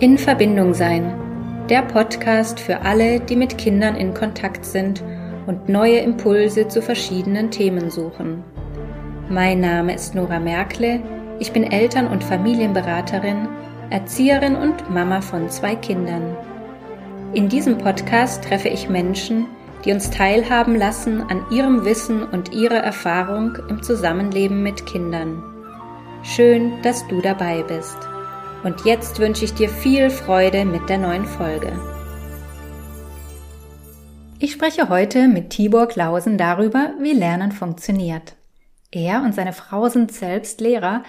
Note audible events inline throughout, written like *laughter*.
In Verbindung sein. Der Podcast für alle, die mit Kindern in Kontakt sind und neue Impulse zu verschiedenen Themen suchen. Mein Name ist Nora Merkle. Ich bin Eltern- und Familienberaterin, Erzieherin und Mama von zwei Kindern. In diesem Podcast treffe ich Menschen, die uns teilhaben lassen an ihrem Wissen und ihrer Erfahrung im Zusammenleben mit Kindern. Schön, dass du dabei bist. Und jetzt wünsche ich dir viel Freude mit der neuen Folge. Ich spreche heute mit Tibor Klausen darüber, wie Lernen funktioniert. Er und seine Frau sind selbst Lehrer,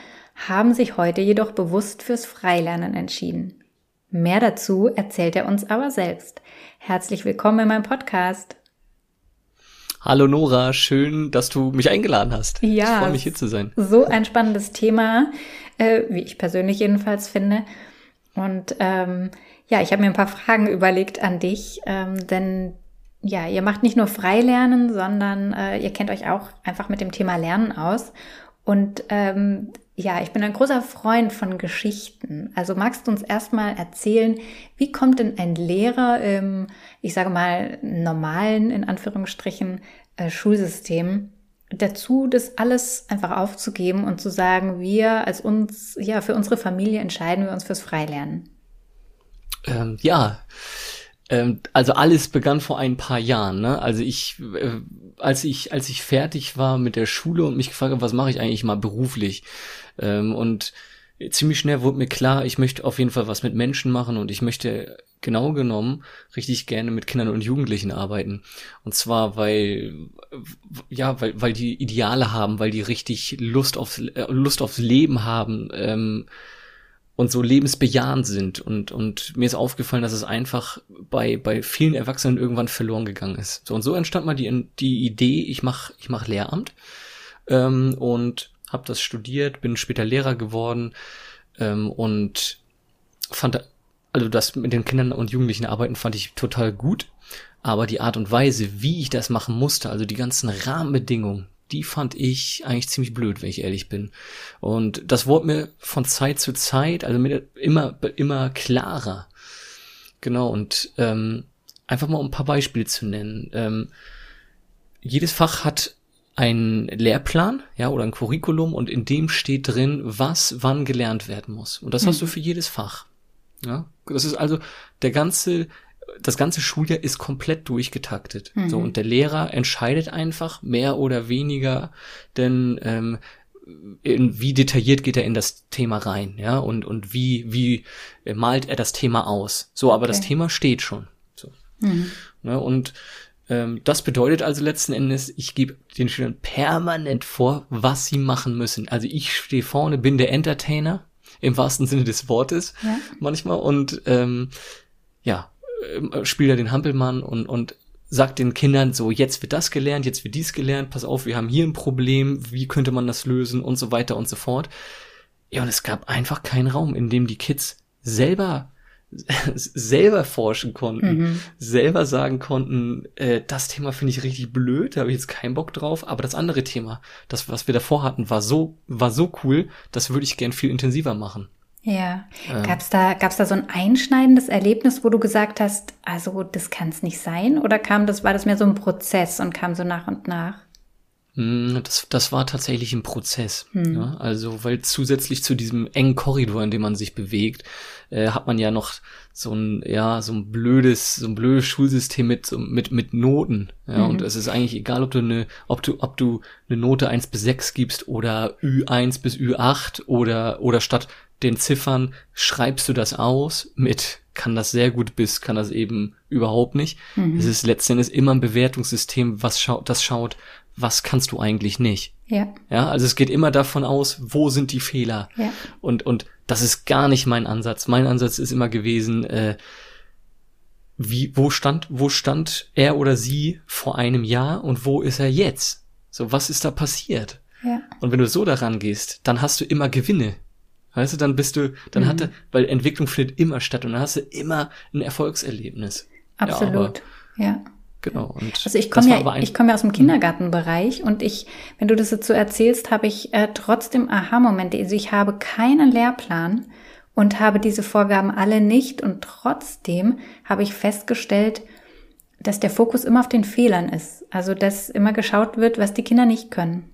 haben sich heute jedoch bewusst fürs Freilernen entschieden. Mehr dazu erzählt er uns aber selbst. Herzlich willkommen in meinem Podcast. Hallo Nora, schön, dass du mich eingeladen hast. Ja. Ich freue mich hier zu sein. So ein spannendes Thema, äh, wie ich persönlich jedenfalls finde. Und ähm, ja, ich habe mir ein paar Fragen überlegt an dich, ähm, denn ja, ihr macht nicht nur Freilernen, sondern äh, ihr kennt euch auch einfach mit dem Thema Lernen aus. Und ähm, ja, ich bin ein großer Freund von Geschichten. Also magst du uns erstmal erzählen, wie kommt denn ein Lehrer im, ich sage mal, normalen, in Anführungsstrichen, äh, Schulsystem dazu, das alles einfach aufzugeben und zu sagen, wir als uns, ja, für unsere Familie entscheiden wir uns fürs Freilernen? Ähm, ja, ähm, also alles begann vor ein paar Jahren. Ne? Also ich, äh, als ich, als ich fertig war mit der Schule und mich gefragt habe, was mache ich eigentlich mal beruflich, ähm, und ziemlich schnell wurde mir klar, ich möchte auf jeden Fall was mit Menschen machen und ich möchte genau genommen richtig gerne mit Kindern und Jugendlichen arbeiten. Und zwar, weil, ja, weil, weil die Ideale haben, weil die richtig Lust aufs, äh, Lust aufs Leben haben, ähm, und so lebensbejahend sind. Und, und mir ist aufgefallen, dass es einfach bei, bei vielen Erwachsenen irgendwann verloren gegangen ist. So, und so entstand mal die, die Idee, ich mach, ich mach Lehramt. Ähm, und habe das studiert, bin später Lehrer geworden ähm, und fand, also das mit den Kindern und Jugendlichen arbeiten fand ich total gut, aber die Art und Weise, wie ich das machen musste, also die ganzen Rahmenbedingungen, die fand ich eigentlich ziemlich blöd, wenn ich ehrlich bin. Und das wurde mir von Zeit zu Zeit, also mir immer, immer klarer. Genau, und ähm, einfach mal um ein paar Beispiele zu nennen. Ähm, jedes Fach hat einen Lehrplan, ja, oder ein Curriculum und in dem steht drin, was wann gelernt werden muss. Und das mhm. hast du für jedes Fach. Ja, das ist also der ganze, das ganze Schuljahr ist komplett durchgetaktet. Mhm. So, und der Lehrer entscheidet einfach mehr oder weniger, denn ähm, in, wie detailliert geht er in das Thema rein, ja, und, und wie, wie malt er das Thema aus. So, aber okay. das Thema steht schon. So. Mhm. Ja, und ähm, das bedeutet also letzten Endes, ich gebe den Schülern permanent vor, was sie machen müssen. Also ich stehe vorne, bin der Entertainer, im wahrsten Sinne des Wortes ja. manchmal und ähm, ja, äh, spiele den Hampelmann und, und sagt den Kindern so, jetzt wird das gelernt, jetzt wird dies gelernt, pass auf, wir haben hier ein Problem, wie könnte man das lösen und so weiter und so fort. Ja, und es gab einfach keinen Raum, in dem die Kids selber selber forschen konnten, mhm. selber sagen konnten, äh, das Thema finde ich richtig blöd, da habe ich jetzt keinen Bock drauf, aber das andere Thema, das, was wir davor hatten, war so, war so cool, das würde ich gern viel intensiver machen. Ja. Ähm. Gab's da, gab's da so ein einschneidendes Erlebnis, wo du gesagt hast, also das kann es nicht sein? Oder kam das, war das mehr so ein Prozess und kam so nach und nach? Hm, das, das war tatsächlich ein Prozess. Hm. Ja, also, weil zusätzlich zu diesem engen Korridor, in dem man sich bewegt, äh, hat man ja noch so ein, ja, so ein blödes, so ein blödes Schulsystem mit, mit, mit Noten. Ja, mhm. und es ist eigentlich egal, ob du eine, ob du, ob du eine Note eins bis sechs gibst oder Ü1 bis Ü8 oder, oder statt den Ziffern schreibst du das aus mit kann das sehr gut bis, kann das eben überhaupt nicht. Mhm. Es ist letztendlich immer ein Bewertungssystem, was schaut, das schaut, was kannst du eigentlich nicht. Ja. Ja, also es geht immer davon aus, wo sind die Fehler. Ja. Und, und das ist gar nicht mein Ansatz. Mein Ansatz ist immer gewesen, äh, wie, wo stand, wo stand er oder sie vor einem Jahr und wo ist er jetzt? So, was ist da passiert? Ja. Und wenn du so daran gehst, dann hast du immer Gewinne. Weißt du, dann bist du, dann mhm. hatte, weil Entwicklung findet immer statt und dann hast du immer ein Erfolgserlebnis. Absolut, ja. Genau. Und also ich komme ja, ich komme ja aus dem Kindergartenbereich und ich, wenn du das jetzt so erzählst, habe ich äh, trotzdem Aha-Momente. Also ich habe keinen Lehrplan und habe diese Vorgaben alle nicht und trotzdem habe ich festgestellt, dass der Fokus immer auf den Fehlern ist. Also dass immer geschaut wird, was die Kinder nicht können.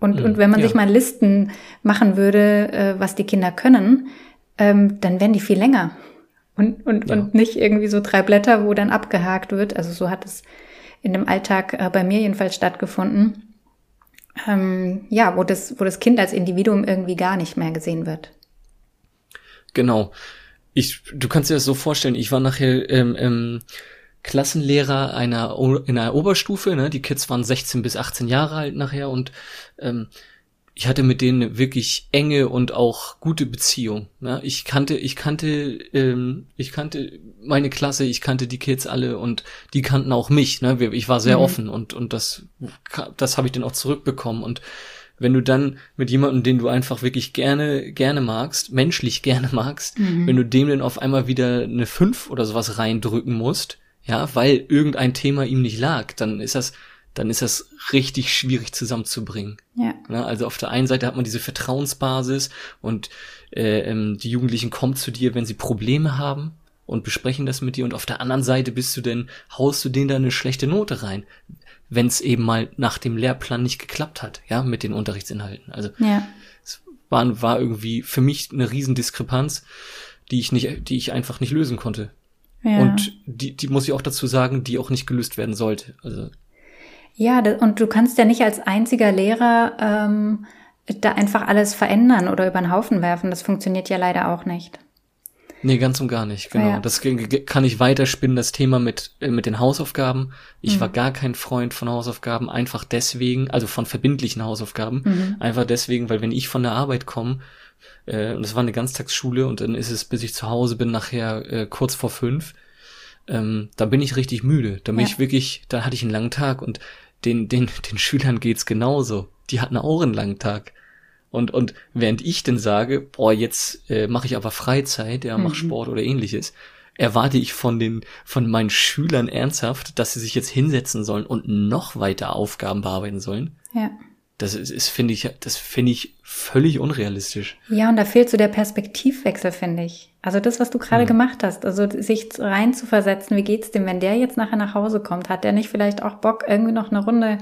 Und, mhm, und wenn man ja. sich mal Listen machen würde, äh, was die Kinder können, ähm, dann wären die viel länger. Und, und, ja. und nicht irgendwie so drei Blätter, wo dann abgehakt wird. Also so hat es in dem Alltag äh, bei mir jedenfalls stattgefunden. Ähm, ja, wo das, wo das Kind als Individuum irgendwie gar nicht mehr gesehen wird. Genau. Ich, du kannst dir das so vorstellen, ich war nachher ähm, ähm, Klassenlehrer einer in einer Oberstufe, ne? Die Kids waren 16 bis 18 Jahre alt nachher und ähm, ich hatte mit denen wirklich enge und auch gute Beziehung. Ne? Ich kannte, ich kannte, ähm, ich kannte meine Klasse, ich kannte die Kids alle und die kannten auch mich. Ne? Ich war sehr mhm. offen und und das, das habe ich dann auch zurückbekommen. Und wenn du dann mit jemandem, den du einfach wirklich gerne gerne magst, menschlich *laughs* gerne magst, mhm. wenn du dem dann auf einmal wieder eine fünf oder sowas reindrücken musst, ja, weil irgendein Thema ihm nicht lag, dann ist das dann ist das richtig schwierig zusammenzubringen. Ja. Ne, also auf der einen Seite hat man diese Vertrauensbasis und äh, ähm, die Jugendlichen kommen zu dir, wenn sie Probleme haben und besprechen das mit dir und auf der anderen Seite bist du denn, haust du denen da eine schlechte Note rein, wenn es eben mal nach dem Lehrplan nicht geklappt hat, ja, mit den Unterrichtsinhalten. Also ja. es war, war irgendwie für mich eine Riesendiskrepanz, die ich nicht, die ich einfach nicht lösen konnte. Ja. Und die, die muss ich auch dazu sagen, die auch nicht gelöst werden sollte. Also ja, und du kannst ja nicht als einziger Lehrer ähm, da einfach alles verändern oder über den Haufen werfen. Das funktioniert ja leider auch nicht. Nee, ganz und gar nicht, genau. Ja. Das kann ich weiterspinnen, das Thema mit, äh, mit den Hausaufgaben. Ich mhm. war gar kein Freund von Hausaufgaben, einfach deswegen, also von verbindlichen Hausaufgaben, mhm. einfach deswegen, weil wenn ich von der Arbeit komme, äh, und das war eine Ganztagsschule und dann ist es, bis ich zu Hause bin, nachher äh, kurz vor fünf, ähm, da bin ich richtig müde. Da bin ja. ich wirklich, da hatte ich einen langen Tag und den, den, den Schülern geht's genauso. Die hatten auch einen langen Tag. Und, und während ich denn sage, boah, jetzt äh, mache ich aber Freizeit, ja, mach mhm. Sport oder ähnliches, erwarte ich von den, von meinen Schülern ernsthaft, dass sie sich jetzt hinsetzen sollen und noch weiter Aufgaben bearbeiten sollen. Ja. Das ist, ist finde ich, das finde ich völlig unrealistisch. Ja, und da fehlt so der Perspektivwechsel, finde ich. Also das, was du gerade mhm. gemacht hast, also sich rein zu versetzen, wie geht's dem, wenn der jetzt nachher nach Hause kommt? Hat der nicht vielleicht auch Bock, irgendwie noch eine Runde,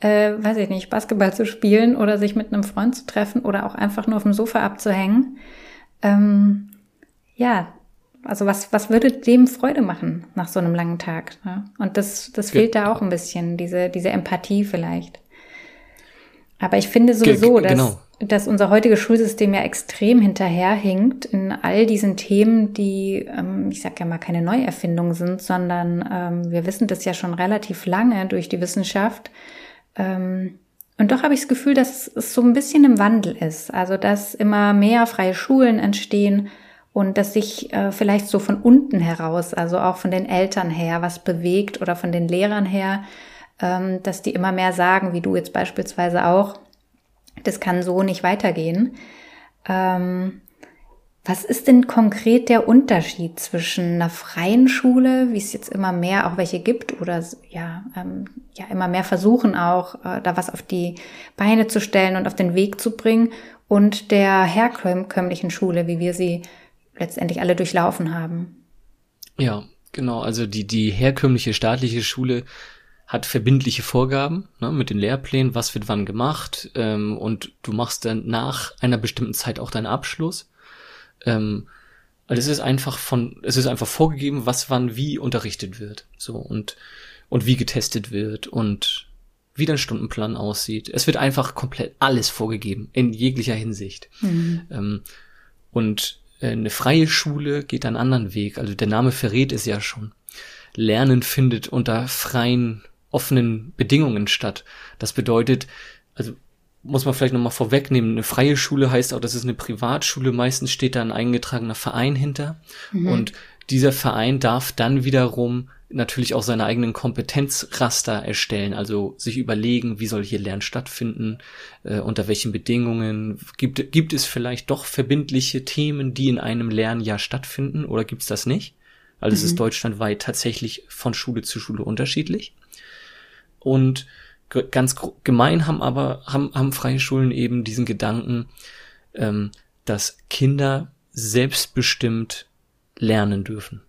äh, weiß ich nicht, Basketball zu spielen oder sich mit einem Freund zu treffen oder auch einfach nur auf dem Sofa abzuhängen? Ähm, ja, also was, was würde dem Freude machen nach so einem langen Tag? Ne? Und das, das fehlt da auch ein bisschen, diese, diese Empathie vielleicht. Aber ich finde sowieso, dass, genau. dass unser heutiges Schulsystem ja extrem hinterherhinkt in all diesen Themen, die, ähm, ich sage ja mal, keine Neuerfindung sind, sondern ähm, wir wissen das ja schon relativ lange durch die Wissenschaft. Ähm, und doch habe ich das Gefühl, dass es so ein bisschen im Wandel ist. Also, dass immer mehr freie Schulen entstehen und dass sich äh, vielleicht so von unten heraus, also auch von den Eltern her, was bewegt oder von den Lehrern her, ähm, dass die immer mehr sagen, wie du jetzt beispielsweise auch, das kann so nicht weitergehen. Ähm, was ist denn konkret der Unterschied zwischen einer freien Schule, wie es jetzt immer mehr auch welche gibt, oder ja, ähm, ja immer mehr versuchen auch, äh, da was auf die Beine zu stellen und auf den Weg zu bringen, und der herkömmlichen Schule, wie wir sie letztendlich alle durchlaufen haben? Ja, genau. Also die die herkömmliche staatliche Schule hat verbindliche Vorgaben ne, mit den Lehrplänen, was wird wann gemacht ähm, und du machst dann nach einer bestimmten Zeit auch deinen Abschluss. Ähm, also es ist einfach von, es ist einfach vorgegeben, was wann wie unterrichtet wird, so und und wie getestet wird und wie dein Stundenplan aussieht. Es wird einfach komplett alles vorgegeben in jeglicher Hinsicht. Mhm. Ähm, und äh, eine freie Schule geht einen anderen Weg. Also der Name verrät es ja schon. Lernen findet unter freien offenen Bedingungen statt. Das bedeutet, also muss man vielleicht nochmal vorwegnehmen, eine freie Schule heißt auch, das ist eine Privatschule, meistens steht da ein eingetragener Verein hinter mhm. und dieser Verein darf dann wiederum natürlich auch seine eigenen Kompetenzraster erstellen, also sich überlegen, wie soll hier Lernen stattfinden, äh, unter welchen Bedingungen, gibt, gibt es vielleicht doch verbindliche Themen, die in einem Lernjahr stattfinden oder gibt es das nicht? Also mhm. es ist mhm. deutschlandweit tatsächlich von Schule zu Schule unterschiedlich. Und ganz gemein haben aber, haben, haben freie Schulen eben diesen Gedanken, ähm, dass Kinder selbstbestimmt lernen dürfen.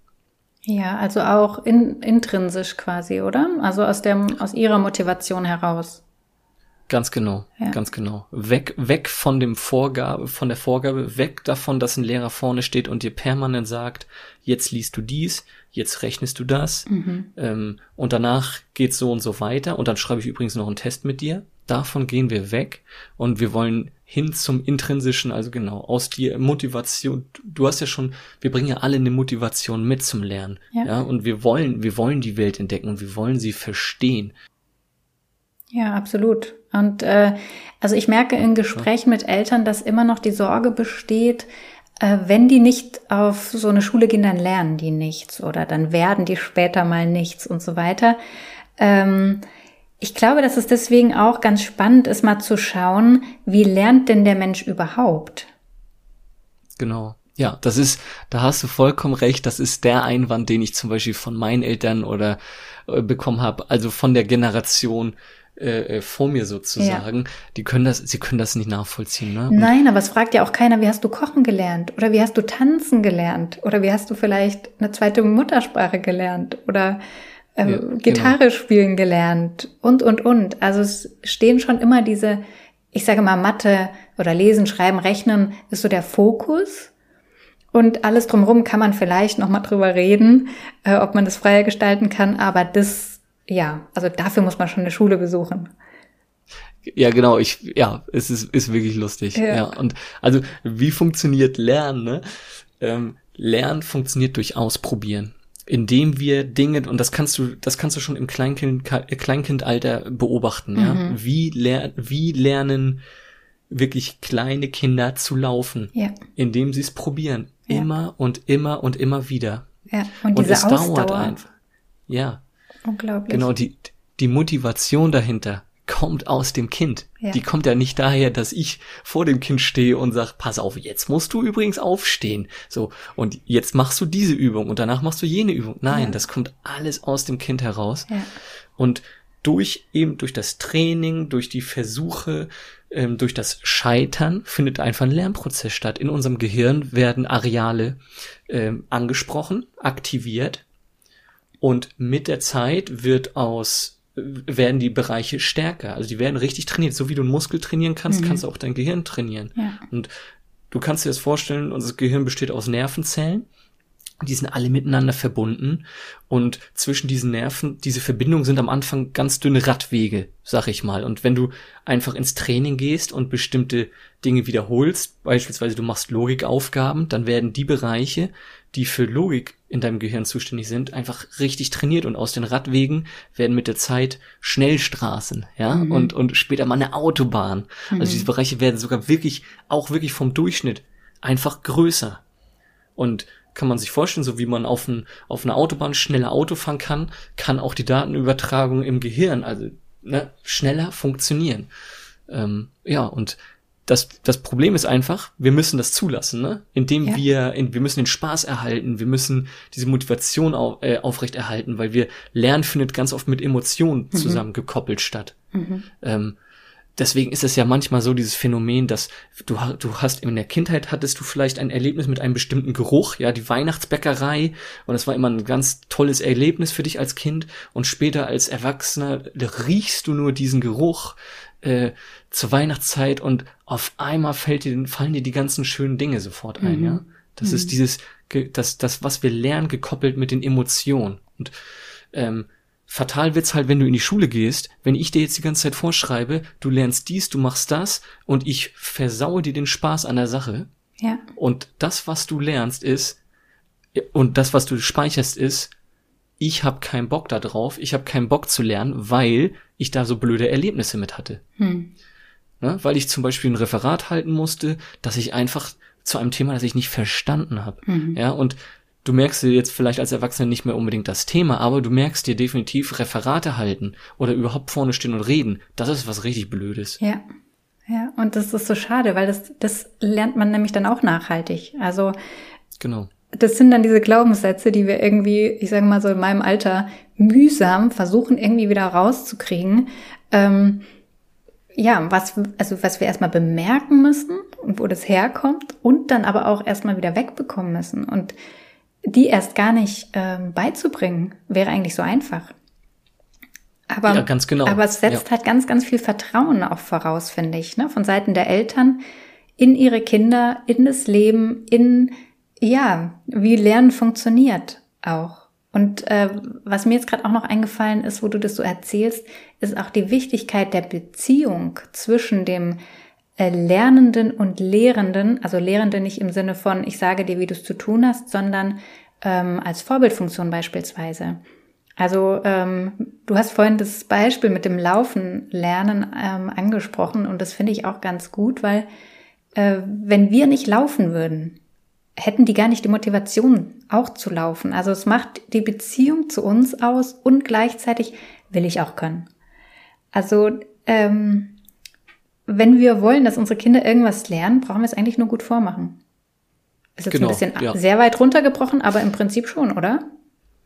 Ja, also auch in, intrinsisch quasi, oder? Also aus dem, aus ihrer Motivation heraus. Ganz genau, ja. ganz genau. Weg, weg von dem Vorgabe, von der Vorgabe, weg davon, dass ein Lehrer vorne steht und dir permanent sagt, jetzt liest du dies, jetzt rechnest du das, mhm. ähm, und danach geht's so und so weiter, und dann schreibe ich übrigens noch einen Test mit dir. Davon gehen wir weg und wir wollen hin zum intrinsischen, also genau, aus dir Motivation. Du hast ja schon, wir bringen ja alle eine Motivation mit zum Lernen. Ja. ja und wir wollen, wir wollen die Welt entdecken und wir wollen sie verstehen. Ja, absolut. Und äh, also ich merke in Gesprächen mit Eltern, dass immer noch die Sorge besteht, äh, wenn die nicht auf so eine Schule gehen, dann lernen die nichts oder dann werden die später mal nichts und so weiter. Ähm, ich glaube, dass es deswegen auch ganz spannend ist, mal zu schauen, wie lernt denn der Mensch überhaupt? Genau. Ja, das ist, da hast du vollkommen recht. Das ist der Einwand, den ich zum Beispiel von meinen Eltern oder äh, bekommen habe, also von der Generation, äh, äh, vor mir sozusagen, ja. die können das, sie können das nicht nachvollziehen. Ne? Nein, aber es fragt ja auch keiner, wie hast du kochen gelernt oder wie hast du tanzen gelernt oder wie hast du vielleicht eine zweite Muttersprache gelernt oder ähm, ja, genau. Gitarre genau. spielen gelernt und und und. Also es stehen schon immer diese, ich sage mal Mathe oder Lesen, Schreiben, Rechnen ist so der Fokus. Und alles drumherum kann man vielleicht noch mal drüber reden, äh, ob man das freier gestalten kann. Aber das ja, also dafür muss man schon eine Schule besuchen. Ja, genau, ich, ja, es ist, ist wirklich lustig. Ja. ja. Und also, wie funktioniert Lernen? Ne? Ähm, Lernen funktioniert durch Ausprobieren. Indem wir Dinge, und das kannst du, das kannst du schon im Kleinkind, Kleinkindalter beobachten, mhm. ja. Wie, ler wie lernen wirklich kleine Kinder zu laufen? Ja. Indem sie es probieren. Ja. Immer und immer und immer wieder. Ja, und, und es Ausdauer. dauert einfach. Ja, Unglaublich. Genau, die, die Motivation dahinter kommt aus dem Kind. Ja. Die kommt ja nicht daher, dass ich vor dem Kind stehe und sag, pass auf, jetzt musst du übrigens aufstehen. So, und jetzt machst du diese Übung und danach machst du jene Übung. Nein, ja. das kommt alles aus dem Kind heraus. Ja. Und durch eben, durch das Training, durch die Versuche, ähm, durch das Scheitern findet einfach ein Lernprozess statt. In unserem Gehirn werden Areale ähm, angesprochen, aktiviert und mit der Zeit wird aus, werden die Bereiche stärker. Also die werden richtig trainiert. So wie du einen Muskel trainieren kannst, mhm. kannst du auch dein Gehirn trainieren. Ja. Und du kannst dir das vorstellen, unser Gehirn besteht aus Nervenzellen die sind alle miteinander verbunden und zwischen diesen Nerven, diese Verbindungen sind am Anfang ganz dünne Radwege, sag ich mal. Und wenn du einfach ins Training gehst und bestimmte Dinge wiederholst, beispielsweise du machst Logikaufgaben, dann werden die Bereiche, die für Logik in deinem Gehirn zuständig sind, einfach richtig trainiert und aus den Radwegen werden mit der Zeit Schnellstraßen, ja, mhm. und, und später mal eine Autobahn. Also mhm. Also diese Bereiche werden sogar wirklich, auch wirklich vom Durchschnitt einfach größer. Und kann man sich vorstellen, so wie man auf, ein, auf einer Autobahn schneller Auto fahren kann, kann auch die Datenübertragung im Gehirn, also ne, schneller funktionieren. Ähm, ja, und das, das Problem ist einfach, wir müssen das zulassen, ne? Indem ja. wir, in, wir müssen den Spaß erhalten, wir müssen diese Motivation auf, äh, aufrechterhalten, weil wir Lernen findet ganz oft mit Emotionen mhm. zusammen gekoppelt statt. Mhm. Ähm, deswegen ist es ja manchmal so dieses Phänomen, dass du, du hast in der Kindheit hattest du vielleicht ein Erlebnis mit einem bestimmten Geruch, ja, die Weihnachtsbäckerei und es war immer ein ganz tolles Erlebnis für dich als Kind und später als Erwachsener riechst du nur diesen Geruch äh, zur Weihnachtszeit und auf einmal fällt dir, fallen dir die ganzen schönen Dinge sofort ein, mhm. ja. Das mhm. ist dieses, das, das, was wir lernen, gekoppelt mit den Emotionen und ähm, Fatal wird's halt, wenn du in die Schule gehst, wenn ich dir jetzt die ganze Zeit vorschreibe, du lernst dies, du machst das und ich versaue dir den Spaß an der Sache. Ja. Und das, was du lernst, ist, und das, was du speicherst, ist, ich habe keinen Bock da drauf, ich habe keinen Bock zu lernen, weil ich da so blöde Erlebnisse mit hatte. Hm. Ne? Weil ich zum Beispiel ein Referat halten musste, dass ich einfach zu einem Thema, das ich nicht verstanden habe. Mhm. Ja, und du merkst dir jetzt vielleicht als Erwachsener nicht mehr unbedingt das Thema, aber du merkst dir definitiv Referate halten oder überhaupt vorne stehen und reden. Das ist was richtig Blödes. Ja. Ja, und das ist so schade, weil das, das lernt man nämlich dann auch nachhaltig. Also, genau. das sind dann diese Glaubenssätze, die wir irgendwie, ich sage mal so in meinem Alter, mühsam versuchen irgendwie wieder rauszukriegen. Ähm, ja, was, also was wir erstmal bemerken müssen und wo das herkommt und dann aber auch erstmal wieder wegbekommen müssen. Und die erst gar nicht ähm, beizubringen, wäre eigentlich so einfach. Aber, ja, ganz genau. aber es setzt ja. halt ganz, ganz viel Vertrauen auch voraus, finde ich, ne? von Seiten der Eltern in ihre Kinder, in das Leben, in, ja, wie Lernen funktioniert auch. Und äh, was mir jetzt gerade auch noch eingefallen ist, wo du das so erzählst, ist auch die Wichtigkeit der Beziehung zwischen dem Lernenden und Lehrenden, also Lehrende nicht im Sinne von, ich sage dir, wie du es zu tun hast, sondern ähm, als Vorbildfunktion beispielsweise. Also ähm, du hast vorhin das Beispiel mit dem Laufen lernen ähm, angesprochen und das finde ich auch ganz gut, weil äh, wenn wir nicht laufen würden, hätten die gar nicht die Motivation auch zu laufen. Also es macht die Beziehung zu uns aus und gleichzeitig will ich auch können. Also ähm, wenn wir wollen, dass unsere Kinder irgendwas lernen, brauchen wir es eigentlich nur gut vormachen. Ist jetzt genau, ein bisschen ja. sehr weit runtergebrochen, aber im Prinzip schon, oder?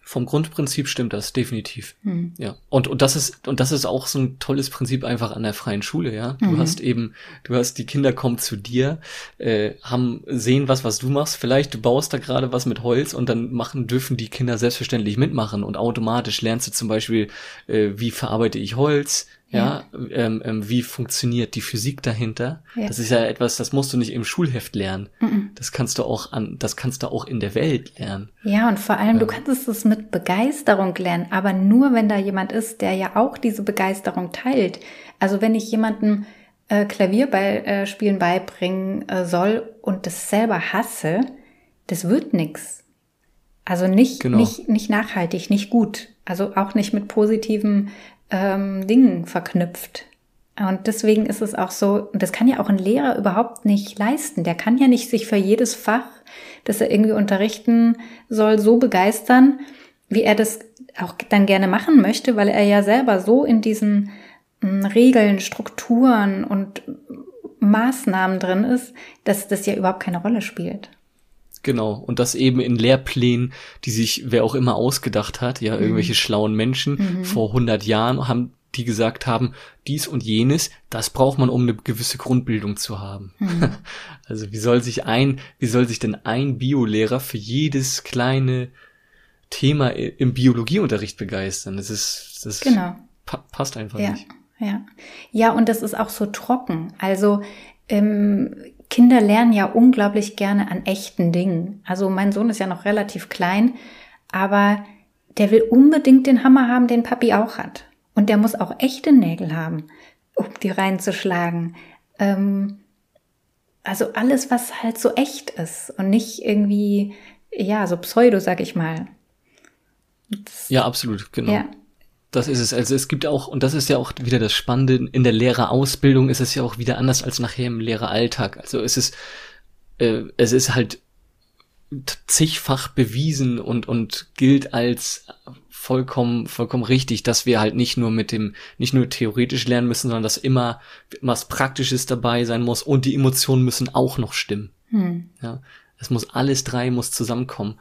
Vom Grundprinzip stimmt das definitiv. Hm. Ja. Und und das ist und das ist auch so ein tolles Prinzip einfach an der freien Schule, ja. Du mhm. hast eben, du hast die Kinder kommen zu dir, äh, haben sehen was, was du machst. Vielleicht du baust da gerade was mit Holz und dann machen dürfen die Kinder selbstverständlich mitmachen und automatisch lernst du zum Beispiel, äh, wie verarbeite ich Holz, ja, ja. Ähm, ähm, wie funktioniert die Physik dahinter? Ja. Das ist ja etwas, das musst du nicht im Schulheft lernen. Mhm. Das kannst du auch an, das kannst du auch in der Welt lernen. Ja, und vor allem, ja. du kannst es mit Begeisterung lernen, aber nur, wenn da jemand ist, der ja auch diese Begeisterung teilt. Also wenn ich jemandem äh, Klavierspielen äh, beibringen äh, soll und das selber hasse, das wird nix. Also nicht, genau. nicht, nicht nachhaltig, nicht gut. Also auch nicht mit positiven ähm, Dingen verknüpft. Und deswegen ist es auch so, und das kann ja auch ein Lehrer überhaupt nicht leisten. Der kann ja nicht sich für jedes Fach, das er irgendwie unterrichten soll, so begeistern, wie er das auch dann gerne machen möchte, weil er ja selber so in diesen hm, Regeln, Strukturen und Maßnahmen drin ist, dass das ja überhaupt keine Rolle spielt. Genau, und das eben in Lehrplänen, die sich wer auch immer ausgedacht hat, ja, mhm. irgendwelche schlauen Menschen mhm. vor 100 Jahren haben, die gesagt haben, dies und jenes, das braucht man, um eine gewisse Grundbildung zu haben. Mhm. *laughs* Also wie soll sich ein, wie soll sich denn ein Biolehrer für jedes kleine Thema im Biologieunterricht begeistern? Das ist, das genau. pa passt einfach ja. nicht. Ja, ja, und das ist auch so trocken. Also ähm, Kinder lernen ja unglaublich gerne an echten Dingen. Also mein Sohn ist ja noch relativ klein, aber der will unbedingt den Hammer haben, den Papi auch hat. Und der muss auch echte Nägel haben, um die reinzuschlagen. Ähm, also alles, was halt so echt ist und nicht irgendwie, ja, so pseudo, sag ich mal. Das, ja, absolut, genau. Ja. Das ist es. Also es gibt auch, und das ist ja auch wieder das Spannende, in der Lehrerausbildung ist es ja auch wieder anders als nachher im Lehreralltag. Also es ist, äh, es ist halt zigfach bewiesen und, und gilt als vollkommen, vollkommen richtig, dass wir halt nicht nur mit dem, nicht nur theoretisch lernen müssen, sondern dass immer was Praktisches dabei sein muss und die Emotionen müssen auch noch stimmen. Hm. Ja. Es muss alles drei muss zusammenkommen.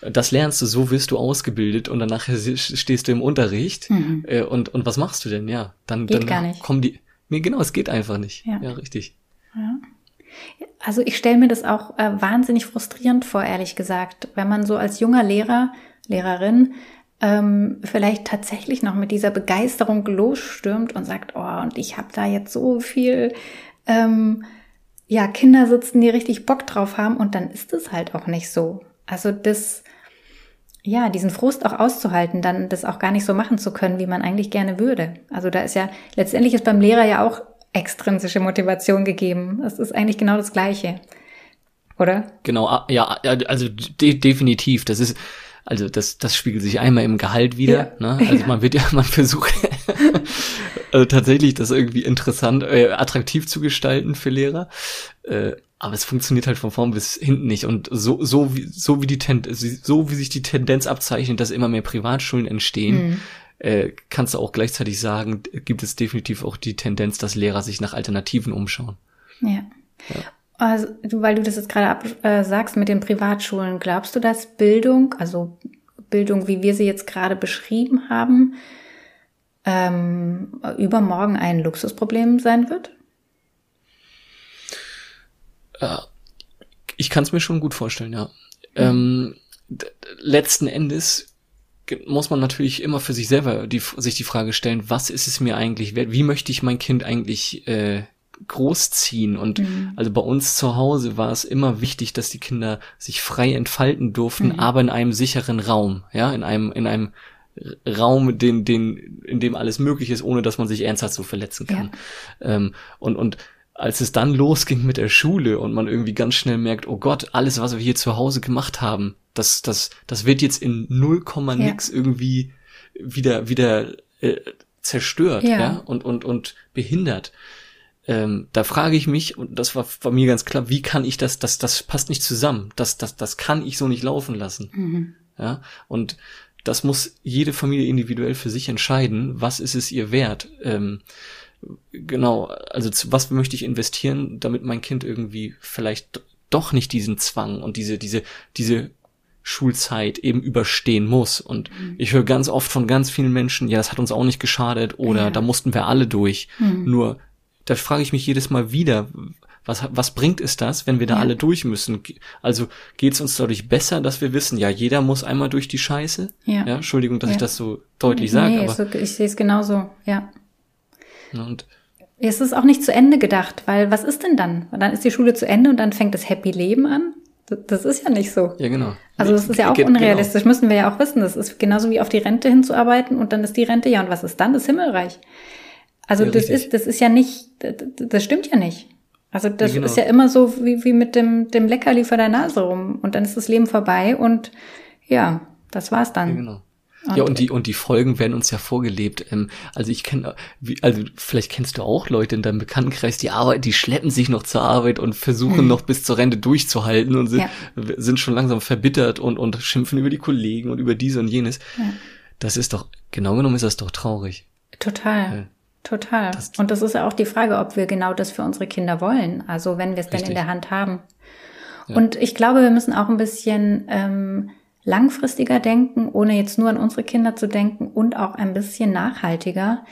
Das lernst du, so wirst du ausgebildet und danach stehst du im Unterricht. Mhm. Äh, und, und was machst du denn? Ja, dann, geht dann gar nicht. kommen die. Nee, genau, es geht einfach nicht. Ja, ja richtig. Ja. Also ich stelle mir das auch äh, wahnsinnig frustrierend vor, ehrlich gesagt, wenn man so als junger Lehrer, Lehrerin ähm, vielleicht tatsächlich noch mit dieser Begeisterung losstürmt und sagt, oh, und ich habe da jetzt so viel ähm, ja, Kinder sitzen, die richtig Bock drauf haben und dann ist es halt auch nicht so. Also das, ja, diesen Frust auch auszuhalten, dann das auch gar nicht so machen zu können, wie man eigentlich gerne würde. Also da ist ja, letztendlich ist beim Lehrer ja auch extrinsische Motivation gegeben. Es ist eigentlich genau das Gleiche. Oder? Genau, ah, ja, also de definitiv. Das ist, also das, das spiegelt sich einmal im Gehalt wieder. Ja. Ne? *laughs* Also man wird ja, man versucht also *laughs* tatsächlich das irgendwie interessant, äh, attraktiv zu gestalten für Lehrer. Äh, aber es funktioniert halt von vorn bis hinten nicht. Und so, so wie, so wie die Ten so wie sich die Tendenz abzeichnet, dass immer mehr Privatschulen entstehen, mhm. kannst du auch gleichzeitig sagen, gibt es definitiv auch die Tendenz, dass Lehrer sich nach Alternativen umschauen. Ja. ja. Also, weil du das jetzt gerade ab, äh, sagst mit den Privatschulen, glaubst du, dass Bildung, also Bildung, wie wir sie jetzt gerade beschrieben haben, ähm, übermorgen ein Luxusproblem sein wird? Äh, ich kann es mir schon gut vorstellen, ja. Mhm. Ähm, letzten Endes muss man natürlich immer für sich selber die, sich die Frage stellen, was ist es mir eigentlich wert? Wie möchte ich mein Kind eigentlich äh, großziehen? Und mhm. also bei uns zu Hause war es immer wichtig, dass die Kinder sich frei entfalten durften, mhm. aber in einem sicheren Raum, ja, in einem, in einem Raum, den, den, in dem alles möglich ist, ohne dass man sich ernsthaft so verletzen kann. Ja. Ähm, und, und als es dann losging mit der Schule und man irgendwie ganz schnell merkt, oh Gott, alles, was wir hier zu Hause gemacht haben, das, das, das wird jetzt in null Komma nix ja. irgendwie wieder, wieder äh, zerstört, ja. ja, und, und, und behindert. Ähm, da frage ich mich, und das war bei mir ganz klar, wie kann ich das, das, das passt nicht zusammen. Das, das, das kann ich so nicht laufen lassen. Mhm. Ja, und das muss jede Familie individuell für sich entscheiden, was ist es ihr wert. Ähm, genau, also zu, was möchte ich investieren, damit mein Kind irgendwie vielleicht doch nicht diesen Zwang und diese, diese, diese Schulzeit eben überstehen muss. Und mhm. ich höre ganz oft von ganz vielen Menschen, ja, das hat uns auch nicht geschadet oder ja. da mussten wir alle durch. Mhm. Nur, da frage ich mich jedes Mal wieder, was, was bringt es das, wenn wir da ja. alle durch müssen? Also geht es uns dadurch besser, dass wir wissen, ja, jeder muss einmal durch die Scheiße? Ja. ja Entschuldigung, dass ja. ich das so deutlich sage. Nee, aber ich sehe es genauso, ja. Und es ist auch nicht zu Ende gedacht, weil was ist denn dann? Dann ist die Schule zu Ende und dann fängt das Happy Leben an. Das ist ja nicht so. Ja, genau. Also das ist ja auch genau. unrealistisch, müssen wir ja auch wissen. Das ist genauso wie auf die Rente hinzuarbeiten und dann ist die Rente, ja, und was ist dann? Das Himmelreich. Also ja, das ist, das ist ja nicht, das stimmt ja nicht. Also das ja, genau. ist ja immer so wie, wie mit dem, dem Leckerli vor der Nase rum und dann ist das Leben vorbei und ja, das war's dann. Ja, genau. Und ja, und die, und die Folgen werden uns ja vorgelebt. Ähm, also ich kenne, also vielleicht kennst du auch Leute in deinem Bekanntenkreis, die arbeiten, die schleppen sich noch zur Arbeit und versuchen hm. noch bis zur Rente durchzuhalten und sind, ja. sind schon langsam verbittert und, und schimpfen über die Kollegen und über dies und jenes. Ja. Das ist doch, genau genommen ist das doch traurig. Total. Ja. Total. Das, und das ist ja auch die Frage, ob wir genau das für unsere Kinder wollen. Also wenn wir es denn in der Hand haben. Und ich glaube, wir müssen auch ein bisschen ähm, langfristiger denken, ohne jetzt nur an unsere Kinder zu denken und auch ein bisschen nachhaltiger.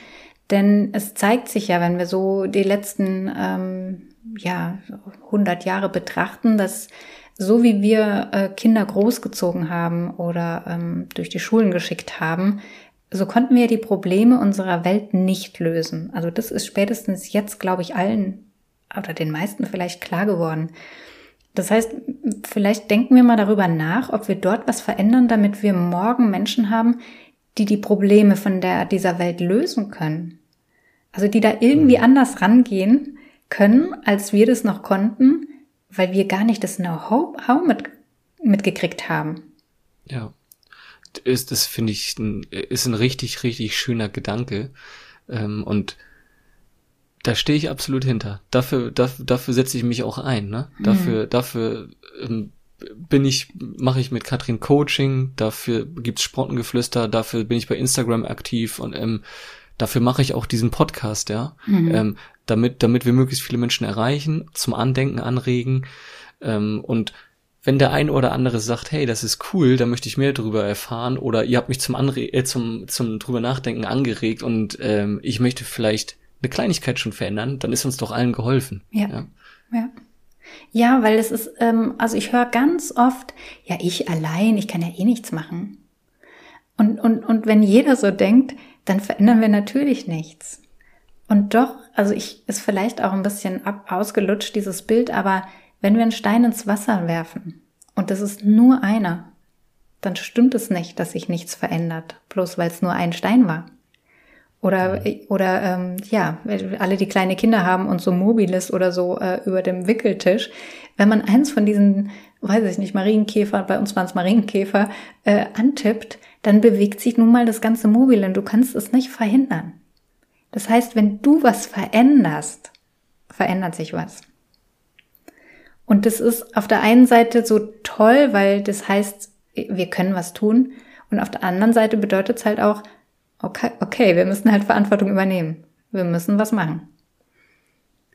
Denn es zeigt sich ja, wenn wir so die letzten ähm, ja, 100 Jahre betrachten, dass so wie wir äh, Kinder großgezogen haben oder ähm, durch die Schulen geschickt haben, so konnten wir die Probleme unserer Welt nicht lösen. Also das ist spätestens jetzt, glaube ich, allen oder den meisten vielleicht klar geworden. Das heißt, vielleicht denken wir mal darüber nach, ob wir dort was verändern, damit wir morgen Menschen haben, die die Probleme von der, dieser Welt lösen können. Also die da irgendwie mhm. anders rangehen können, als wir das noch konnten, weil wir gar nicht das Know-how mit, mitgekriegt haben. Ja. Ist, das finde ich, ein, ist ein richtig, richtig schöner Gedanke. Ähm, und da stehe ich absolut hinter. Dafür, dafür, dafür setze ich mich auch ein. Ne? Mhm. Dafür, dafür ähm, bin ich, mache ich mit Katrin Coaching. Dafür gibt's Sprottengeflüster. Dafür bin ich bei Instagram aktiv und ähm, dafür mache ich auch diesen Podcast, ja, mhm. ähm, damit, damit wir möglichst viele Menschen erreichen, zum Andenken anregen ähm, und wenn der ein oder andere sagt, hey, das ist cool, da möchte ich mehr drüber erfahren, oder ihr habt mich zum Anre äh, zum zum drüber nachdenken angeregt und ähm, ich möchte vielleicht eine Kleinigkeit schon verändern, dann ist uns doch allen geholfen. Ja. Ja, ja. ja weil es ist, ähm, also ich höre ganz oft, ja, ich allein, ich kann ja eh nichts machen. Und, und, und wenn jeder so denkt, dann verändern wir natürlich nichts. Und doch, also ich ist vielleicht auch ein bisschen ab, ausgelutscht, dieses Bild, aber wenn wir einen Stein ins Wasser werfen und das ist nur einer, dann stimmt es nicht, dass sich nichts verändert, bloß weil es nur ein Stein war. Oder, oder ähm, ja, alle, die kleine Kinder haben und so Mobiles oder so äh, über dem Wickeltisch. Wenn man eins von diesen, weiß ich nicht, Marienkäfer, bei uns waren es Marienkäfer, äh, antippt, dann bewegt sich nun mal das ganze Mobil und du kannst es nicht verhindern. Das heißt, wenn du was veränderst, verändert sich was. Und das ist auf der einen Seite so toll, weil das heißt, wir können was tun. Und auf der anderen Seite bedeutet es halt auch, okay, okay, wir müssen halt Verantwortung übernehmen. Wir müssen was machen.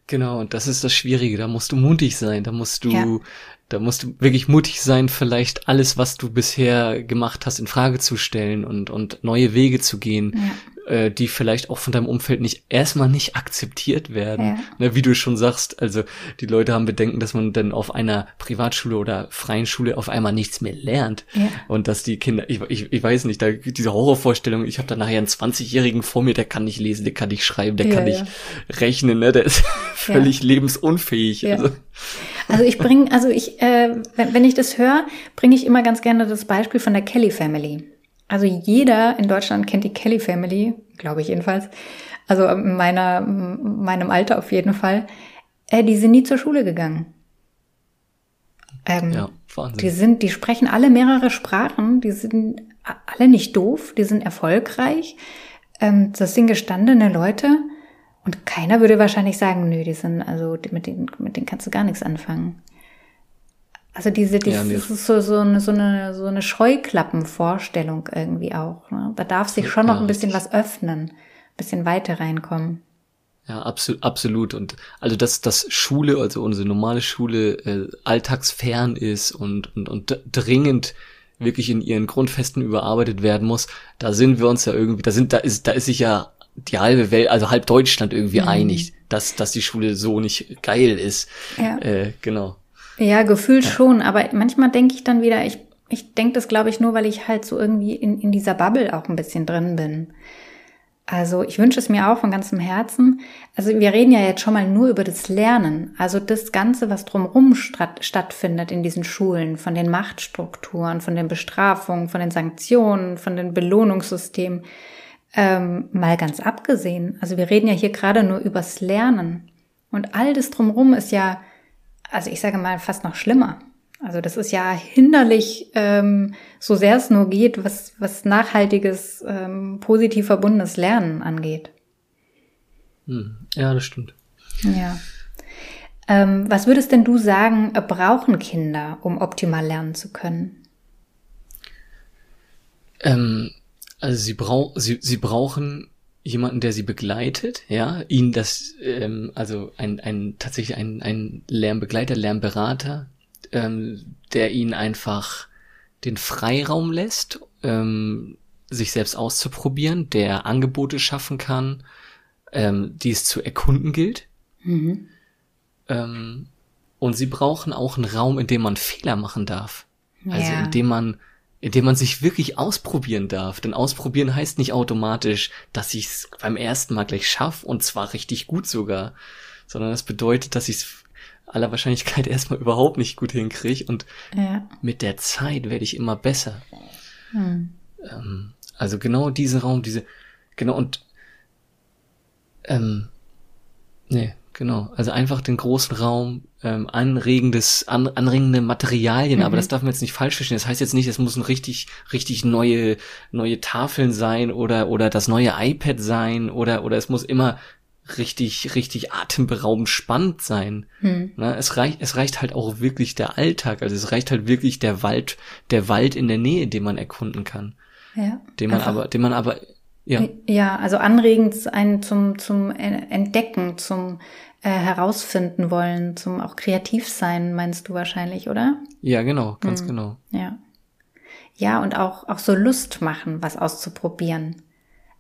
Genau, und das ist das Schwierige. Da musst du mutig sein. Da musst du, ja. da musst du wirklich mutig sein, vielleicht alles, was du bisher gemacht hast, in Frage zu stellen und, und neue Wege zu gehen. Ja äh, die vielleicht auch von deinem Umfeld nicht erstmal nicht akzeptiert werden. Ja. Ne, wie du schon sagst, also die Leute haben Bedenken, dass man dann auf einer Privatschule oder freien Schule auf einmal nichts mehr lernt. Ja. Und dass die Kinder, ich, ich, ich weiß nicht, da diese Horrorvorstellung, ich habe da nachher einen 20-Jährigen vor mir, der kann nicht lesen, der kann nicht schreiben, der ja, kann nicht rechnen, ne? Der ist *laughs* völlig lebensunfähig. Also. also ich bringe, also ich, äh, wenn, wenn ich das höre, bringe ich immer ganz gerne das Beispiel von der Kelly Family. Also jeder in Deutschland kennt die Kelly Family, glaube ich jedenfalls. Also in meiner, meinem Alter auf jeden Fall. Äh, die sind nie zur Schule gegangen. Ähm, ja, Wahnsinn. Die sind, die sprechen alle mehrere Sprachen, die sind alle nicht doof, die sind erfolgreich. Ähm, das sind gestandene Leute. Und keiner würde wahrscheinlich sagen, nö, die sind, also mit denen, mit denen kannst du gar nichts anfangen. Also diese, diese ja, das ist so, so, eine, so eine, so eine Scheuklappenvorstellung irgendwie auch. Ne? Da darf sich schon noch ein bisschen was öffnen, ein bisschen weiter reinkommen. Ja, absolut, absolut. Und also dass, dass Schule, also unsere normale Schule, äh, alltagsfern ist und, und, und dringend wirklich in ihren Grundfesten überarbeitet werden muss, da sind wir uns ja irgendwie, da sind, da ist, da ist sich ja die halbe Welt, also halb Deutschland irgendwie mhm. einig, dass, dass die Schule so nicht geil ist. Ja. Äh, genau. Ja, gefühlt ja. schon, aber manchmal denke ich dann wieder, ich, ich denke das, glaube ich, nur, weil ich halt so irgendwie in, in dieser Bubble auch ein bisschen drin bin. Also ich wünsche es mir auch von ganzem Herzen. Also wir reden ja jetzt schon mal nur über das Lernen. Also das Ganze, was drumherum stattfindet in diesen Schulen, von den Machtstrukturen, von den Bestrafungen, von den Sanktionen, von den Belohnungssystemen, ähm, mal ganz abgesehen. Also wir reden ja hier gerade nur übers Lernen. Und all das drumherum ist ja also ich sage mal, fast noch schlimmer. Also das ist ja hinderlich, ähm, so sehr es nur geht, was, was nachhaltiges, ähm, positiv verbundenes Lernen angeht. Hm. Ja, das stimmt. Ja. Ähm, was würdest denn du sagen, brauchen Kinder, um optimal lernen zu können? Ähm, also sie, brau sie, sie brauchen jemanden, der sie begleitet, ja, ihnen das, ähm, also ein, ein tatsächlich ein, ein Lernbegleiter, Lernberater, ähm, der ihnen einfach den Freiraum lässt, ähm, sich selbst auszuprobieren, der Angebote schaffen kann, ähm, die es zu erkunden gilt. Mhm. Ähm, und sie brauchen auch einen Raum, in dem man Fehler machen darf. Also ja. in dem man indem man sich wirklich ausprobieren darf. Denn ausprobieren heißt nicht automatisch, dass ich es beim ersten Mal gleich schaffe und zwar richtig gut sogar, sondern das bedeutet, dass ich es aller Wahrscheinlichkeit *laughs* erstmal überhaupt nicht gut hinkriege und ja. mit der Zeit werde ich immer besser. Hm. Ähm, also genau diesen Raum, diese, genau und ähm, nee, genau. Also einfach den großen Raum, ähm, anregendes, an, anregende Materialien, mhm. aber das darf man jetzt nicht falsch verstehen. Das heißt jetzt nicht, es müssen richtig, richtig neue, neue Tafeln sein oder, oder das neue iPad sein oder, oder es muss immer richtig, richtig atemberaubend spannend sein. Hm. Na, es reicht, es reicht halt auch wirklich der Alltag. Also es reicht halt wirklich der Wald, der Wald in der Nähe, den man erkunden kann. Ja. Den man aber, den man aber, ja. Ja, also anregend ein zum, zum Entdecken, zum äh, herausfinden wollen, zum auch kreativ sein, meinst du wahrscheinlich, oder? Ja, genau, ganz hm. genau. Ja. Ja, und auch, auch so Lust machen, was auszuprobieren.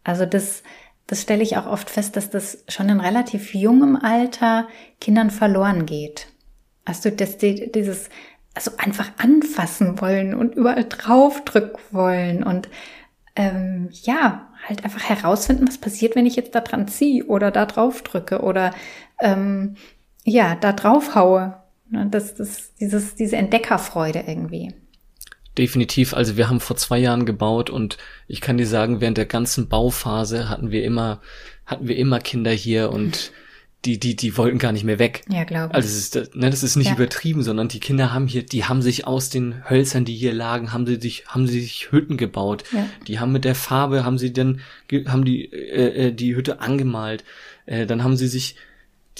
Also das, das stelle ich auch oft fest, dass das schon in relativ jungem Alter Kindern verloren geht. Hast du das, dieses, also einfach anfassen wollen und überall draufdrücken wollen und ähm, ja, halt einfach herausfinden, was passiert, wenn ich jetzt da dran ziehe oder da drauf drücke oder ähm, ja, da drauf haue. Ne, das, das, dieses, diese Entdeckerfreude irgendwie. Definitiv. Also wir haben vor zwei Jahren gebaut und ich kann dir sagen, während der ganzen Bauphase hatten wir immer, hatten wir immer Kinder hier und *laughs* die, die, die wollten gar nicht mehr weg. Ja, glaube ich. Also das ist, ne, das ist nicht ja. übertrieben, sondern die Kinder haben hier, die haben sich aus den Hölzern, die hier lagen, haben sie sich, haben sie sich Hütten gebaut. Ja. Die haben mit der Farbe, haben sie dann, haben die, äh, äh, die Hütte angemalt. Äh, dann haben sie sich,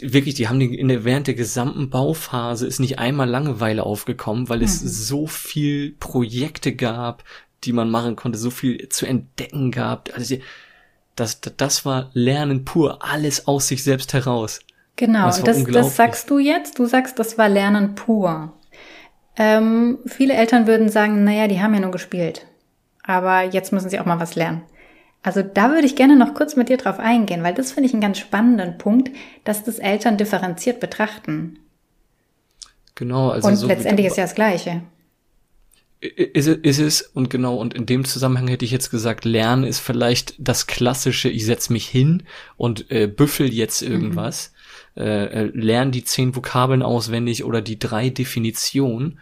wirklich, die haben die in der, während der gesamten Bauphase ist nicht einmal Langeweile aufgekommen, weil es mhm. so viel Projekte gab, die man machen konnte, so viel zu entdecken gab. Also die, das, das war Lernen pur, alles aus sich selbst heraus. Genau, und das, das sagst du jetzt. Du sagst, das war Lernen pur. Ähm, viele Eltern würden sagen, naja, die haben ja nur gespielt. Aber jetzt müssen sie auch mal was lernen. Also da würde ich gerne noch kurz mit dir drauf eingehen, weil das finde ich einen ganz spannenden Punkt, dass das Eltern differenziert betrachten. Genau, also und so letztendlich ist ja das Gleiche. Ist, ist es, und genau, und in dem Zusammenhang hätte ich jetzt gesagt, Lernen ist vielleicht das klassische, ich setz mich hin und äh, büffel jetzt mhm. irgendwas, mhm. äh, lerne die zehn Vokabeln auswendig oder die drei Definitionen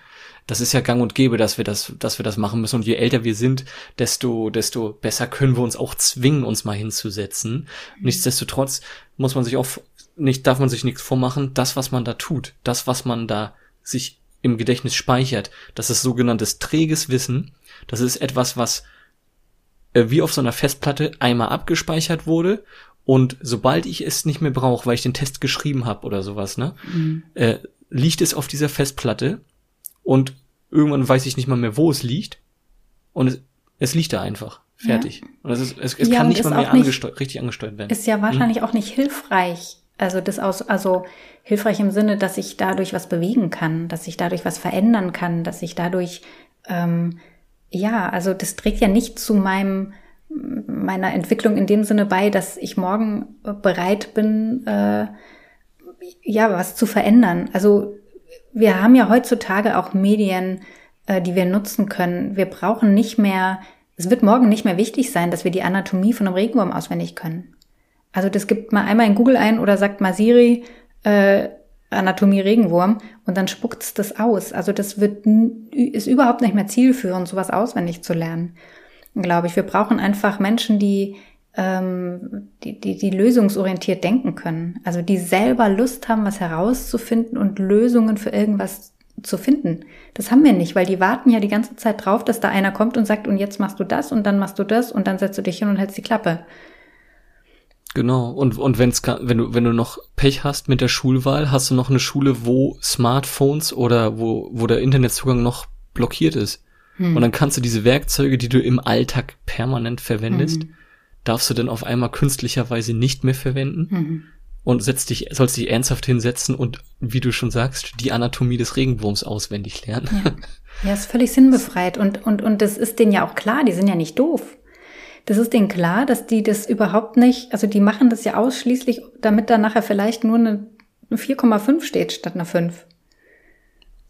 das ist ja gang und gäbe, dass wir das, dass wir das machen müssen. Und je älter wir sind, desto, desto besser können wir uns auch zwingen, uns mal hinzusetzen. Mhm. Nichtsdestotrotz muss man sich auch nicht, darf man sich nichts vormachen. Das, was man da tut, das, was man da sich im Gedächtnis speichert, das ist sogenanntes träges Wissen. Das ist etwas, was äh, wie auf so einer Festplatte einmal abgespeichert wurde und sobald ich es nicht mehr brauche, weil ich den Test geschrieben habe oder sowas, ne, mhm. äh, liegt es auf dieser Festplatte und irgendwann weiß ich nicht mal mehr, wo es liegt und es, es liegt da einfach. Fertig. Ja. Und es, ist, es, es ja, kann nicht mal mehr angesteuert, richtig angesteuert werden. Ist ja wahrscheinlich hm? auch nicht hilfreich. Also das aus, also hilfreich im Sinne, dass ich dadurch was bewegen kann, dass ich dadurch was verändern kann, dass ich dadurch ähm, ja, also das trägt ja nicht zu meinem meiner Entwicklung in dem Sinne bei, dass ich morgen bereit bin, äh, ja, was zu verändern. Also wir haben ja heutzutage auch Medien, äh, die wir nutzen können. Wir brauchen nicht mehr, es wird morgen nicht mehr wichtig sein, dass wir die Anatomie von einem Regenwurm auswendig können. Also das gibt mal einmal in Google ein oder sagt mal Siri, äh, Anatomie Regenwurm und dann spuckt's das aus. Also das wird, ist überhaupt nicht mehr zielführend, sowas auswendig zu lernen. Glaube ich. Wir brauchen einfach Menschen, die ähm, die, die, die lösungsorientiert denken können. Also die selber Lust haben, was herauszufinden und Lösungen für irgendwas zu finden. Das haben wir nicht, weil die warten ja die ganze Zeit drauf, dass da einer kommt und sagt, und jetzt machst du das und dann machst du das und dann setzt du dich hin und hältst die Klappe. Genau. Und, und wenn's, wenn du, wenn du noch Pech hast mit der Schulwahl, hast du noch eine Schule, wo Smartphones oder wo, wo der Internetzugang noch blockiert ist. Hm. Und dann kannst du diese Werkzeuge, die du im Alltag permanent verwendest, hm darfst du dann auf einmal künstlicherweise nicht mehr verwenden mhm. und setzt dich, sollst dich ernsthaft hinsetzen und, wie du schon sagst, die Anatomie des Regenwurms auswendig lernen. Ja, *laughs* ja ist völlig sinnbefreit und, und, und das ist denen ja auch klar, die sind ja nicht doof. Das ist denen klar, dass die das überhaupt nicht, also die machen das ja ausschließlich, damit da nachher vielleicht nur eine 4,5 steht statt einer 5.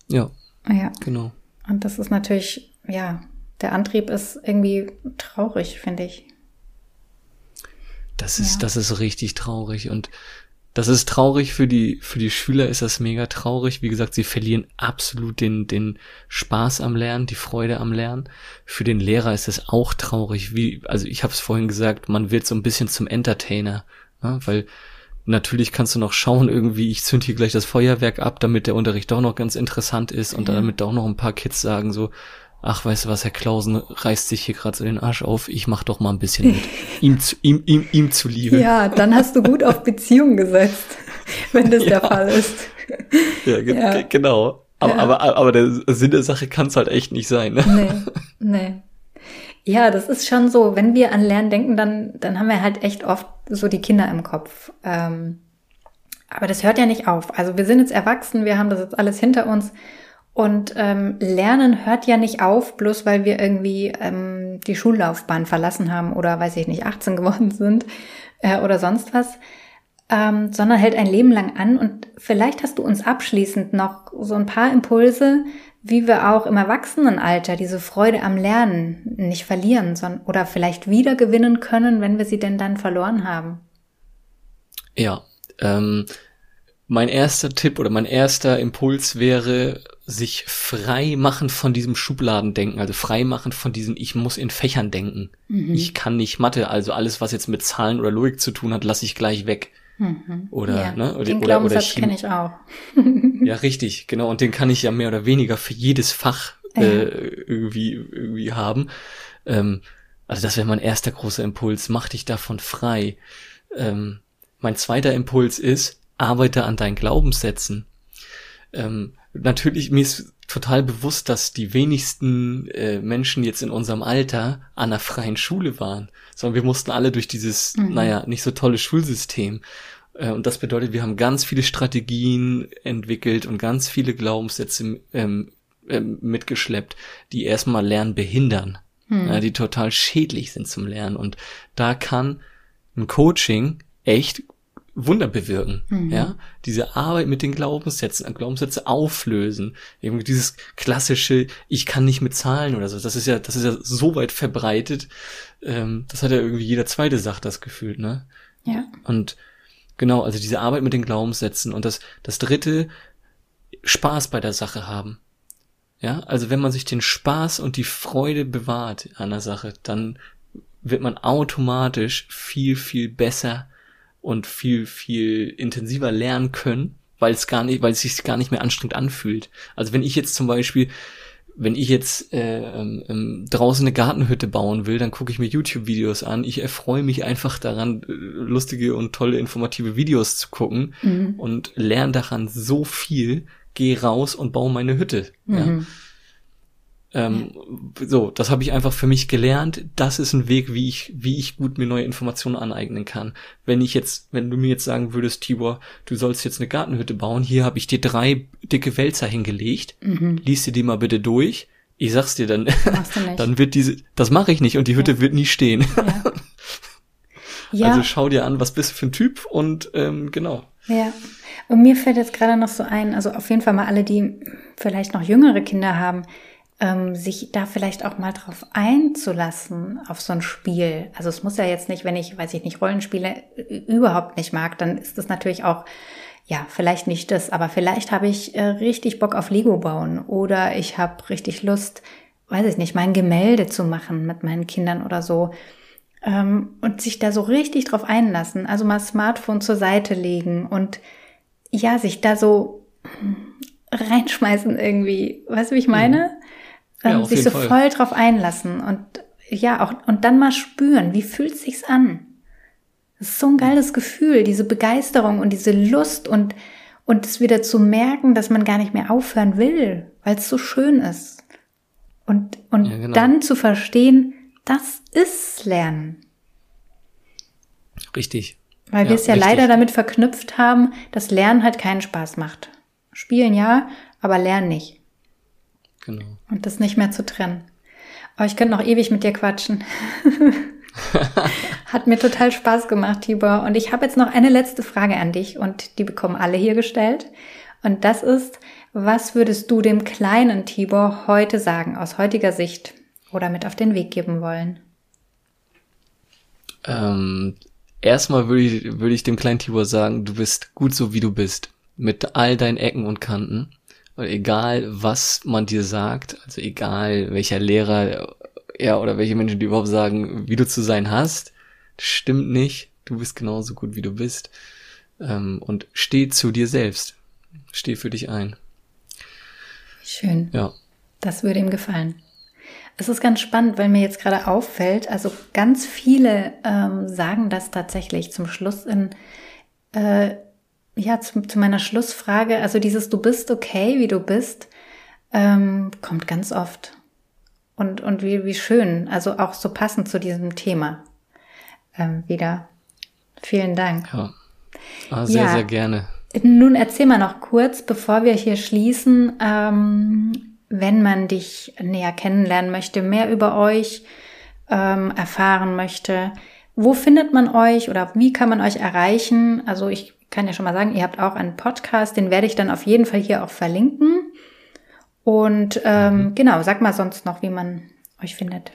Ja. Ja. Genau. Und das ist natürlich, ja, der Antrieb ist irgendwie traurig, finde ich. Das ist, ja. das ist richtig traurig und das ist traurig für die, für die Schüler ist das mega traurig. Wie gesagt, sie verlieren absolut den, den Spaß am Lernen, die Freude am Lernen. Für den Lehrer ist es auch traurig. Wie, also ich habe es vorhin gesagt, man wird so ein bisschen zum Entertainer, ne? weil natürlich kannst du noch schauen, irgendwie, ich zünd hier gleich das Feuerwerk ab, damit der Unterricht doch noch ganz interessant ist und ja. damit auch noch ein paar Kids sagen so, ach, weißt du was, Herr Klausen reißt sich hier gerade so den Arsch auf, ich mach doch mal ein bisschen mit. ihm, zu, ihm, ihm, ihm zuliebe. Ja, dann hast du gut auf Beziehung gesetzt, wenn das *laughs* ja. der Fall ist. Ja, ge ja. genau. Aber, ja. aber, aber der Sinn der Sache kann es halt echt nicht sein. Ne? Nee, nee. Ja, das ist schon so, wenn wir an Lernen denken, dann, dann haben wir halt echt oft so die Kinder im Kopf. Ähm, aber das hört ja nicht auf. Also wir sind jetzt erwachsen, wir haben das jetzt alles hinter uns und ähm, Lernen hört ja nicht auf, bloß weil wir irgendwie ähm, die Schullaufbahn verlassen haben oder weiß ich nicht, 18 geworden sind äh, oder sonst was, ähm, sondern hält ein Leben lang an. Und vielleicht hast du uns abschließend noch so ein paar Impulse, wie wir auch im Erwachsenenalter diese Freude am Lernen nicht verlieren sondern, oder vielleicht wieder gewinnen können, wenn wir sie denn dann verloren haben. Ja, ähm, mein erster Tipp oder mein erster Impuls wäre, sich frei machen von diesem Schubladendenken, also frei machen von diesem Ich muss in Fächern denken. Mhm. Ich kann nicht Mathe, also alles, was jetzt mit Zahlen oder Logik zu tun hat, lasse ich gleich weg. Mhm. Oder, ja, ne? Oder, den oder, oder kenne ich auch. *laughs* ja, richtig, genau. Und den kann ich ja mehr oder weniger für jedes Fach äh, irgendwie, irgendwie haben. Ähm, also das wäre mein erster großer Impuls. Mach dich davon frei. Ähm, mein zweiter Impuls ist, arbeite an deinen Glaubenssätzen. Ähm, natürlich, mir ist total bewusst, dass die wenigsten äh, Menschen jetzt in unserem Alter an einer freien Schule waren, sondern wir mussten alle durch dieses, mhm. naja, nicht so tolle Schulsystem. Äh, und das bedeutet, wir haben ganz viele Strategien entwickelt und ganz viele Glaubenssätze ähm, ähm, mitgeschleppt, die erstmal Lernen behindern, hm. ja, die total schädlich sind zum Lernen. Und da kann ein Coaching echt Wunder bewirken, mhm. ja, diese Arbeit mit den Glaubenssätzen, Glaubenssätze auflösen, irgendwie dieses klassische, ich kann nicht mit Zahlen oder so, das ist ja, das ist ja so weit verbreitet, ähm, das hat ja irgendwie jeder zweite sagt das gefühlt, ne? Ja. Und genau, also diese Arbeit mit den Glaubenssätzen und das, das dritte, Spaß bei der Sache haben. Ja, also wenn man sich den Spaß und die Freude bewahrt an der Sache, dann wird man automatisch viel, viel besser und viel, viel intensiver lernen können, weil es gar nicht, weil es sich gar nicht mehr anstrengend anfühlt. Also wenn ich jetzt zum Beispiel, wenn ich jetzt äh, ähm, ähm, draußen eine Gartenhütte bauen will, dann gucke ich mir YouTube-Videos an. Ich erfreue mich einfach daran, äh, lustige und tolle informative Videos zu gucken mhm. und lerne daran so viel. Geh raus und baue meine Hütte. Mhm. Ja. Ähm. So, das habe ich einfach für mich gelernt. Das ist ein Weg, wie ich, wie ich gut mir neue Informationen aneignen kann. Wenn ich jetzt, wenn du mir jetzt sagen würdest, Tibor, du sollst jetzt eine Gartenhütte bauen, hier habe ich dir drei dicke Wälzer hingelegt, mhm. lies dir die mal bitte durch. Ich sag's dir dann, *laughs* dann wird diese, das mache ich nicht und die Hütte ja. wird nie stehen. Ja. *laughs* ja. Also schau dir an, was bist du für ein Typ und ähm, genau. Ja. Und mir fällt jetzt gerade noch so ein, also auf jeden Fall mal alle, die vielleicht noch jüngere Kinder haben, ähm, sich da vielleicht auch mal drauf einzulassen auf so ein Spiel. Also es muss ja jetzt nicht, wenn ich, weiß ich nicht, Rollenspiele überhaupt nicht mag, dann ist das natürlich auch, ja, vielleicht nicht das, aber vielleicht habe ich äh, richtig Bock auf Lego bauen oder ich habe richtig Lust, weiß ich nicht, mein Gemälde zu machen mit meinen Kindern oder so. Ähm, und sich da so richtig drauf einlassen, also mal Smartphone zur Seite legen und ja, sich da so reinschmeißen irgendwie. Weißt du, wie ich meine? Ähm, ja, sich so Fall. voll drauf einlassen und ja, auch, und dann mal spüren, wie fühlt sich's an? Das ist so ein geiles Gefühl, diese Begeisterung und diese Lust und, und es wieder zu merken, dass man gar nicht mehr aufhören will, weil es so schön ist. Und, und ja, genau. dann zu verstehen, das ist Lernen. Richtig. Weil ja, wir es ja richtig. leider damit verknüpft haben, dass Lernen halt keinen Spaß macht. Spielen ja, aber Lernen nicht. Genau. Und das nicht mehr zu trennen. Aber ich könnte noch ewig mit dir quatschen. *laughs* Hat mir total Spaß gemacht, Tibor. Und ich habe jetzt noch eine letzte Frage an dich und die bekommen alle hier gestellt. Und das ist, was würdest du dem kleinen Tibor heute sagen, aus heutiger Sicht oder mit auf den Weg geben wollen? Ähm, erstmal würde ich, würde ich dem kleinen Tibor sagen, du bist gut so, wie du bist. Mit all deinen Ecken und Kanten. Und egal, was man dir sagt, also egal, welcher Lehrer ja, oder welche Menschen die überhaupt sagen, wie du zu sein hast, stimmt nicht. Du bist genauso gut, wie du bist. Ähm, und steh zu dir selbst. Steh für dich ein. Schön. Ja. Das würde ihm gefallen. Es ist ganz spannend, weil mir jetzt gerade auffällt, also ganz viele ähm, sagen das tatsächlich zum Schluss in äh, ja, zu, zu meiner Schlussfrage, also dieses Du bist okay, wie du bist, ähm, kommt ganz oft. Und, und wie, wie schön, also auch so passend zu diesem Thema ähm, wieder. Vielen Dank. Ja, ah, sehr, ja. sehr gerne. Nun erzähl mal noch kurz, bevor wir hier schließen, ähm, wenn man dich näher kennenlernen möchte, mehr über euch ähm, erfahren möchte, wo findet man euch oder wie kann man euch erreichen? Also ich kann ja schon mal sagen, ihr habt auch einen Podcast, den werde ich dann auf jeden Fall hier auch verlinken. Und ähm, mhm. genau, sag mal sonst noch, wie man euch findet.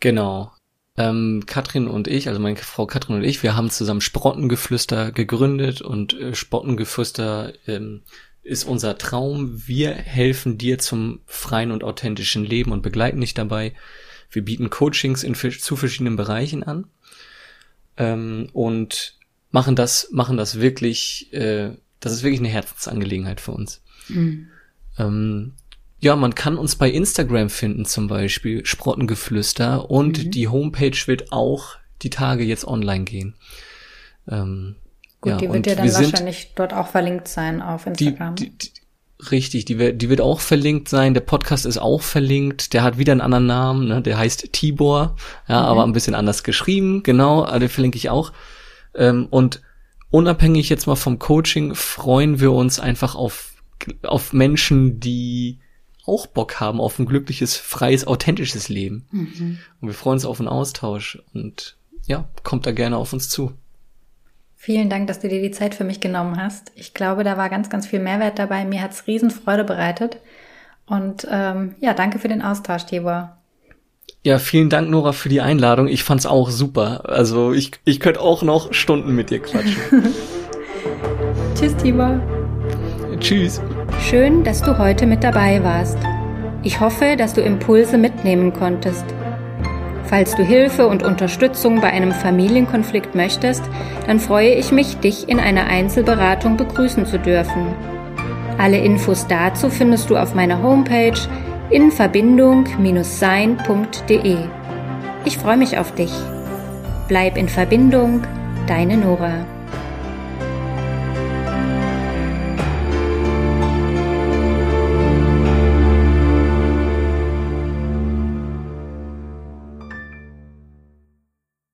Genau. Ähm, Katrin und ich, also meine Frau Katrin und ich, wir haben zusammen Sprottengeflüster gegründet und äh, Sprottengeflüster ähm, ist unser Traum. Wir helfen dir zum freien und authentischen Leben und begleiten dich dabei. Wir bieten Coachings in, zu verschiedenen Bereichen an. Ähm, und machen das, machen das wirklich, äh, das ist wirklich eine Herzensangelegenheit für uns. Mhm. Ähm, ja, man kann uns bei Instagram finden zum Beispiel, Sprottengeflüster und mhm. die Homepage wird auch die Tage jetzt online gehen. Ähm, Gut, ja, die wird ja dann wahrscheinlich dort auch verlinkt sein auf Instagram. Die, die, richtig, die wird, die wird auch verlinkt sein. Der Podcast ist auch verlinkt. Der hat wieder einen anderen Namen, ne? der heißt Tibor, ja, mhm. aber ein bisschen anders geschrieben. Genau, den verlinke ich auch. Ähm, und unabhängig jetzt mal vom Coaching freuen wir uns einfach auf, auf Menschen, die auch Bock haben auf ein glückliches, freies, authentisches Leben. Mhm. Und wir freuen uns auf einen Austausch und ja, kommt da gerne auf uns zu. Vielen Dank, dass du dir die Zeit für mich genommen hast. Ich glaube, da war ganz, ganz viel Mehrwert dabei. Mir hat's Riesenfreude bereitet. Und ähm, ja, danke für den Austausch, Tibor. Ja, vielen Dank, Nora, für die Einladung. Ich fand's auch super. Also ich, ich könnte auch noch Stunden mit dir quatschen. *laughs* Tschüss, Tibor. Tschüss. Schön, dass du heute mit dabei warst. Ich hoffe, dass du Impulse mitnehmen konntest. Falls du Hilfe und Unterstützung bei einem Familienkonflikt möchtest, dann freue ich mich, dich in einer Einzelberatung begrüßen zu dürfen. Alle Infos dazu findest du auf meiner Homepage in Verbindung-sein.de. Ich freue mich auf dich. Bleib in Verbindung, deine Nora.